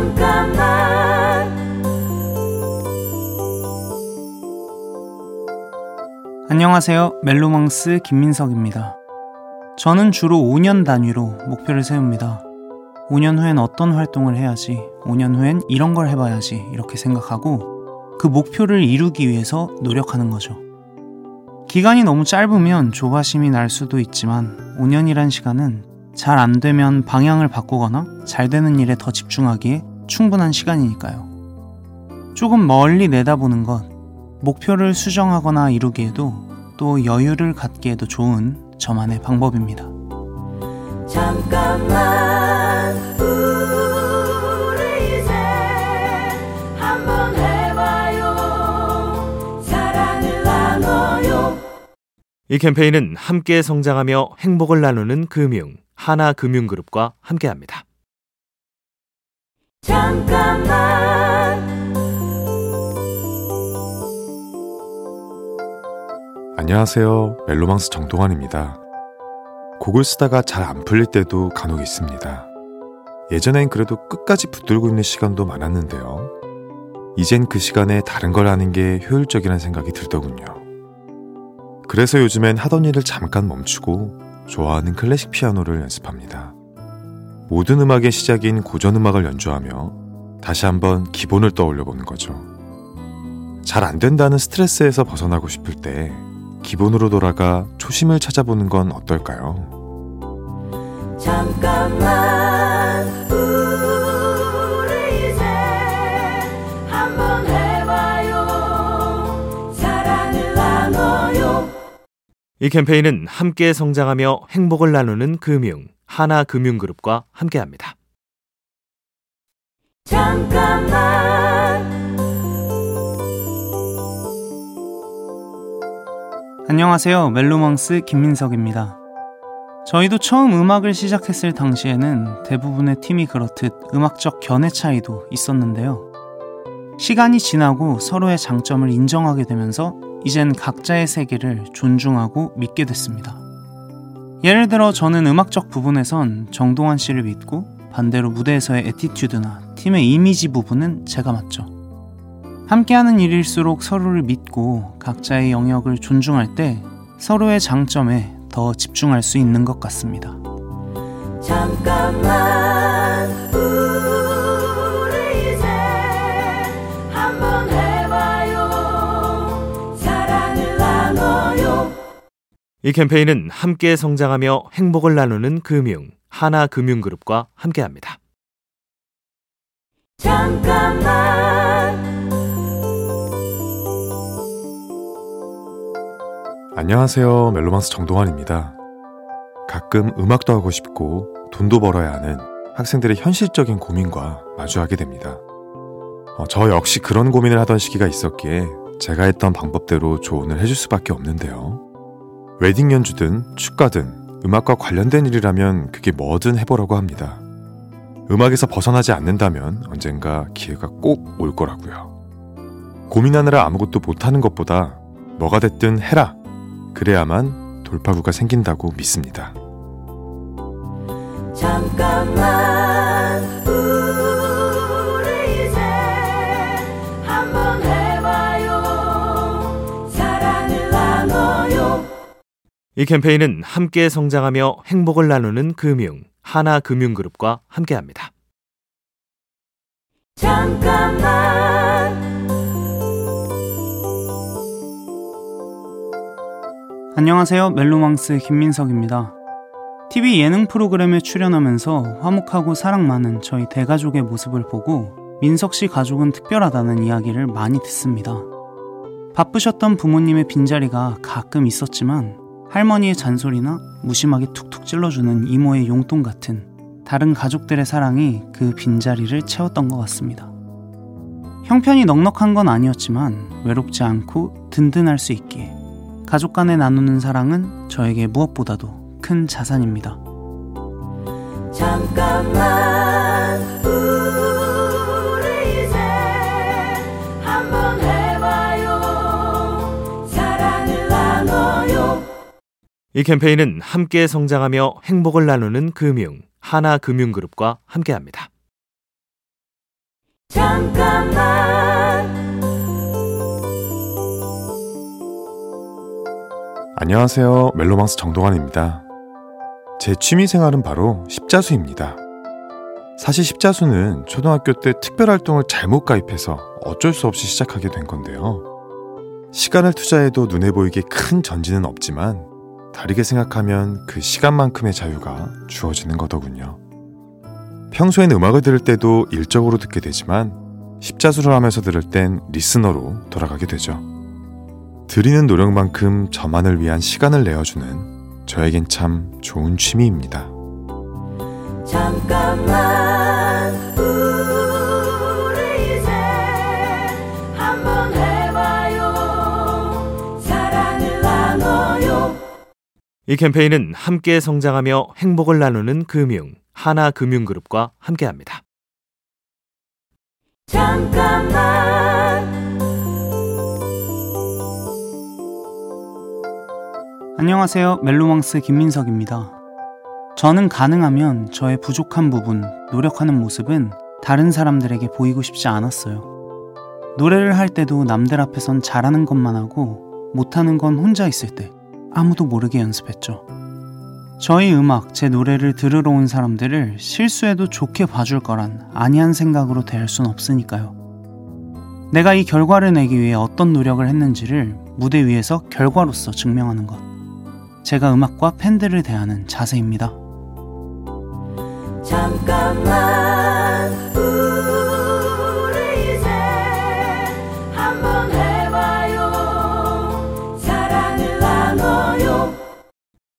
잠깐만 안녕하세요. 멜로망스 김민석입니다. 저는 주로 5년 단위로 목표를 세웁니다. 5년 후엔 어떤 활동을 해야지, 5년 후엔 이런 걸 해봐야지, 이렇게 생각하고 그 목표를 이루기 위해서 노력하는 거죠. 기간이 너무 짧으면 조바심이 날 수도 있지만 5년이란 시간은 잘 안 되면 방향을 바꾸거나 잘 되는 일에 더 집중하기에 충분한 시간이니까요. 조금 멀리 내다보는 것, 목표를 수정하거나 이루기에도 또 여유를 갖기에도 좋은 저만의 방법입니다. 잠깐만 우리 이제 한번 해봐요 사랑을 나눠요 이 캠페인은 함께 성장하며 행복을 나누는 금융 하나금융그룹과 함께합니다. 잠깐만 안녕하세요. 멜로망스 정동환입니다. 곡을 쓰다가 잘 안 풀릴 때도 간혹 있습니다. 예전엔 그래도 끝까지 붙들고 있는 시간도 많았는데요. 이젠 그 시간에 다른 걸 하는 게 효율적이라는 생각이 들더군요. 그래서 요즘엔 하던 일을 잠깐 멈추고 좋아하는 클래식 피아노를 연습합니다. 모든 음악의 시작인 고전 음악을 연주하며 다시 한번 기본을 떠올려 보는 거죠. 잘 안 된다는 스트레스에서 벗어나고 싶을 때 기본으로 돌아가 초심을 찾아보는 건 어떨까요? 잠깐만 우리 이제 한번 해봐요 사랑을 나눠요 이 캠페인은 함께 성장하며 행복을 나누는 금융 하나금융그룹과 함께합니다. 잠깐만 안녕하세요. 멜로망스 김민석입니다. 저희도 처음 음악을 시작했을 당시에는 대부분의 팀이 그렇듯 음악적 견해 차이도 있었는데요. 시간이 지나고 서로의 장점을 인정하게 되면서 이젠 각자의 세계를 존중하고 믿게 됐습니다. 예를 들어 저는 음악적 부분에선 정동환 씨를 믿고 반대로 무대에서의 attitude나 팀의 이미지 부분은 제가 맡죠. 함께하는 일일수록 서로를 믿고 각자의 영역을 존중할 때 서로의 장점에 더 집중할 수 있는 것 같습니다. 잠깐만 이 캠페인은 함께 성장하며 행복을 나누는 금융 하나금융그룹과 함께합니다. 잠깐만 안녕하세요. 멜로망스 정동환입니다. 가끔 음악도 하고 싶고 돈도 벌어야 하는 학생들의 현실적인 고민과 마주하게 됩니다. 어, 저 역시 그런 고민을 하던 시기가 있었기에 제가 했던 방법대로 조언을 해줄 수밖에 없는데요. 웨딩 연주든 축가든 음악과 관련된 일이라면 그게 뭐든 해보라고 합니다. 음악에서 벗어나지 않는다면 언젠가 기회가 꼭 올 거라고요. 고민하느라 아무것도 못하는 것보다 뭐가 됐든 해라 그래야만 돌파구가 생긴다고 믿습니다. 잠깐만 이 캠페인은 함께 성장하며 행복을 나누는 금융 하나금융그룹과 함께합니다. 잠깐만 안녕하세요. 멜로망스 김민석입니다. TV 예능 프로그램에 출연하면서 화목하고 사랑 많은 저희 대가족의 모습을 보고 민석 씨 가족은 특별하다는 이야기를 많이 듣습니다. 바쁘셨던 부모님의 빈자리가 가끔 있었지만 할머니의 잔소리나 무심하게 툭툭 찔러주는 이모의 용돈 같은 다른 가족들의 사랑이 그 빈자리를 채웠던 것 같습니다. 형편이 넉넉한 건 아니었지만 외롭지 않고 든든할 수 있기에 가족 간에 나누는 사랑은 저에게 무엇보다도 큰 자산입니다. 잠깐만 이 캠페인은 함께 성장하며 행복을 나누는 금융 하나금융그룹과 함께합니다. 잠깐만 안녕하세요. 멜로망스 정동환입니다. 제 취미 생활은 바로 십자수입니다. 사실 십자수는 초등학교 때 특별 활동을 잘못 가입해서 어쩔 수 없이 시작하게 된 건데요. 시간을 투자해도 눈에 보이게 큰 전진은 없지만 다르게 생각하면 그 시간만큼의 자유가 주어지는 거더군요. 평소엔 음악을 들을 때도 일적으로 듣게 되지만 십자수를 하면서 들을 땐 리스너로 돌아가게 되죠. 드리는 노력만큼 저만을 위한 시간을 내어주는 저에겐 참 좋은 취미입니다. 잠깐만 이 캠페인은 함께 성장하며 행복을 나누는 금융 하나금융그룹과 함께합니다. 잠깐만 안녕하세요. 멜로망스 김민석입니다. 저는 가능하면 저의 부족한 부분, 노력하는 모습은 다른 사람들에게 보이고 싶지 않았어요. 노래를 할 때도 남들 앞에선 잘하는 것만 하고 못하는 건 혼자 있을 때 아무도 모르게 연습했죠. 저희 음악, 제 노래를 들으러 온 사람들을 실수해도 좋게 봐줄 거란 아니한 생각으로 대할 순 없으니까요. 내가 이 결과를 내기 위해 어떤 노력을 했는지를 무대 위에서 결과로서 증명하는 것. 제가 음악과 팬들을 대하는 자세입니다. 잠깐만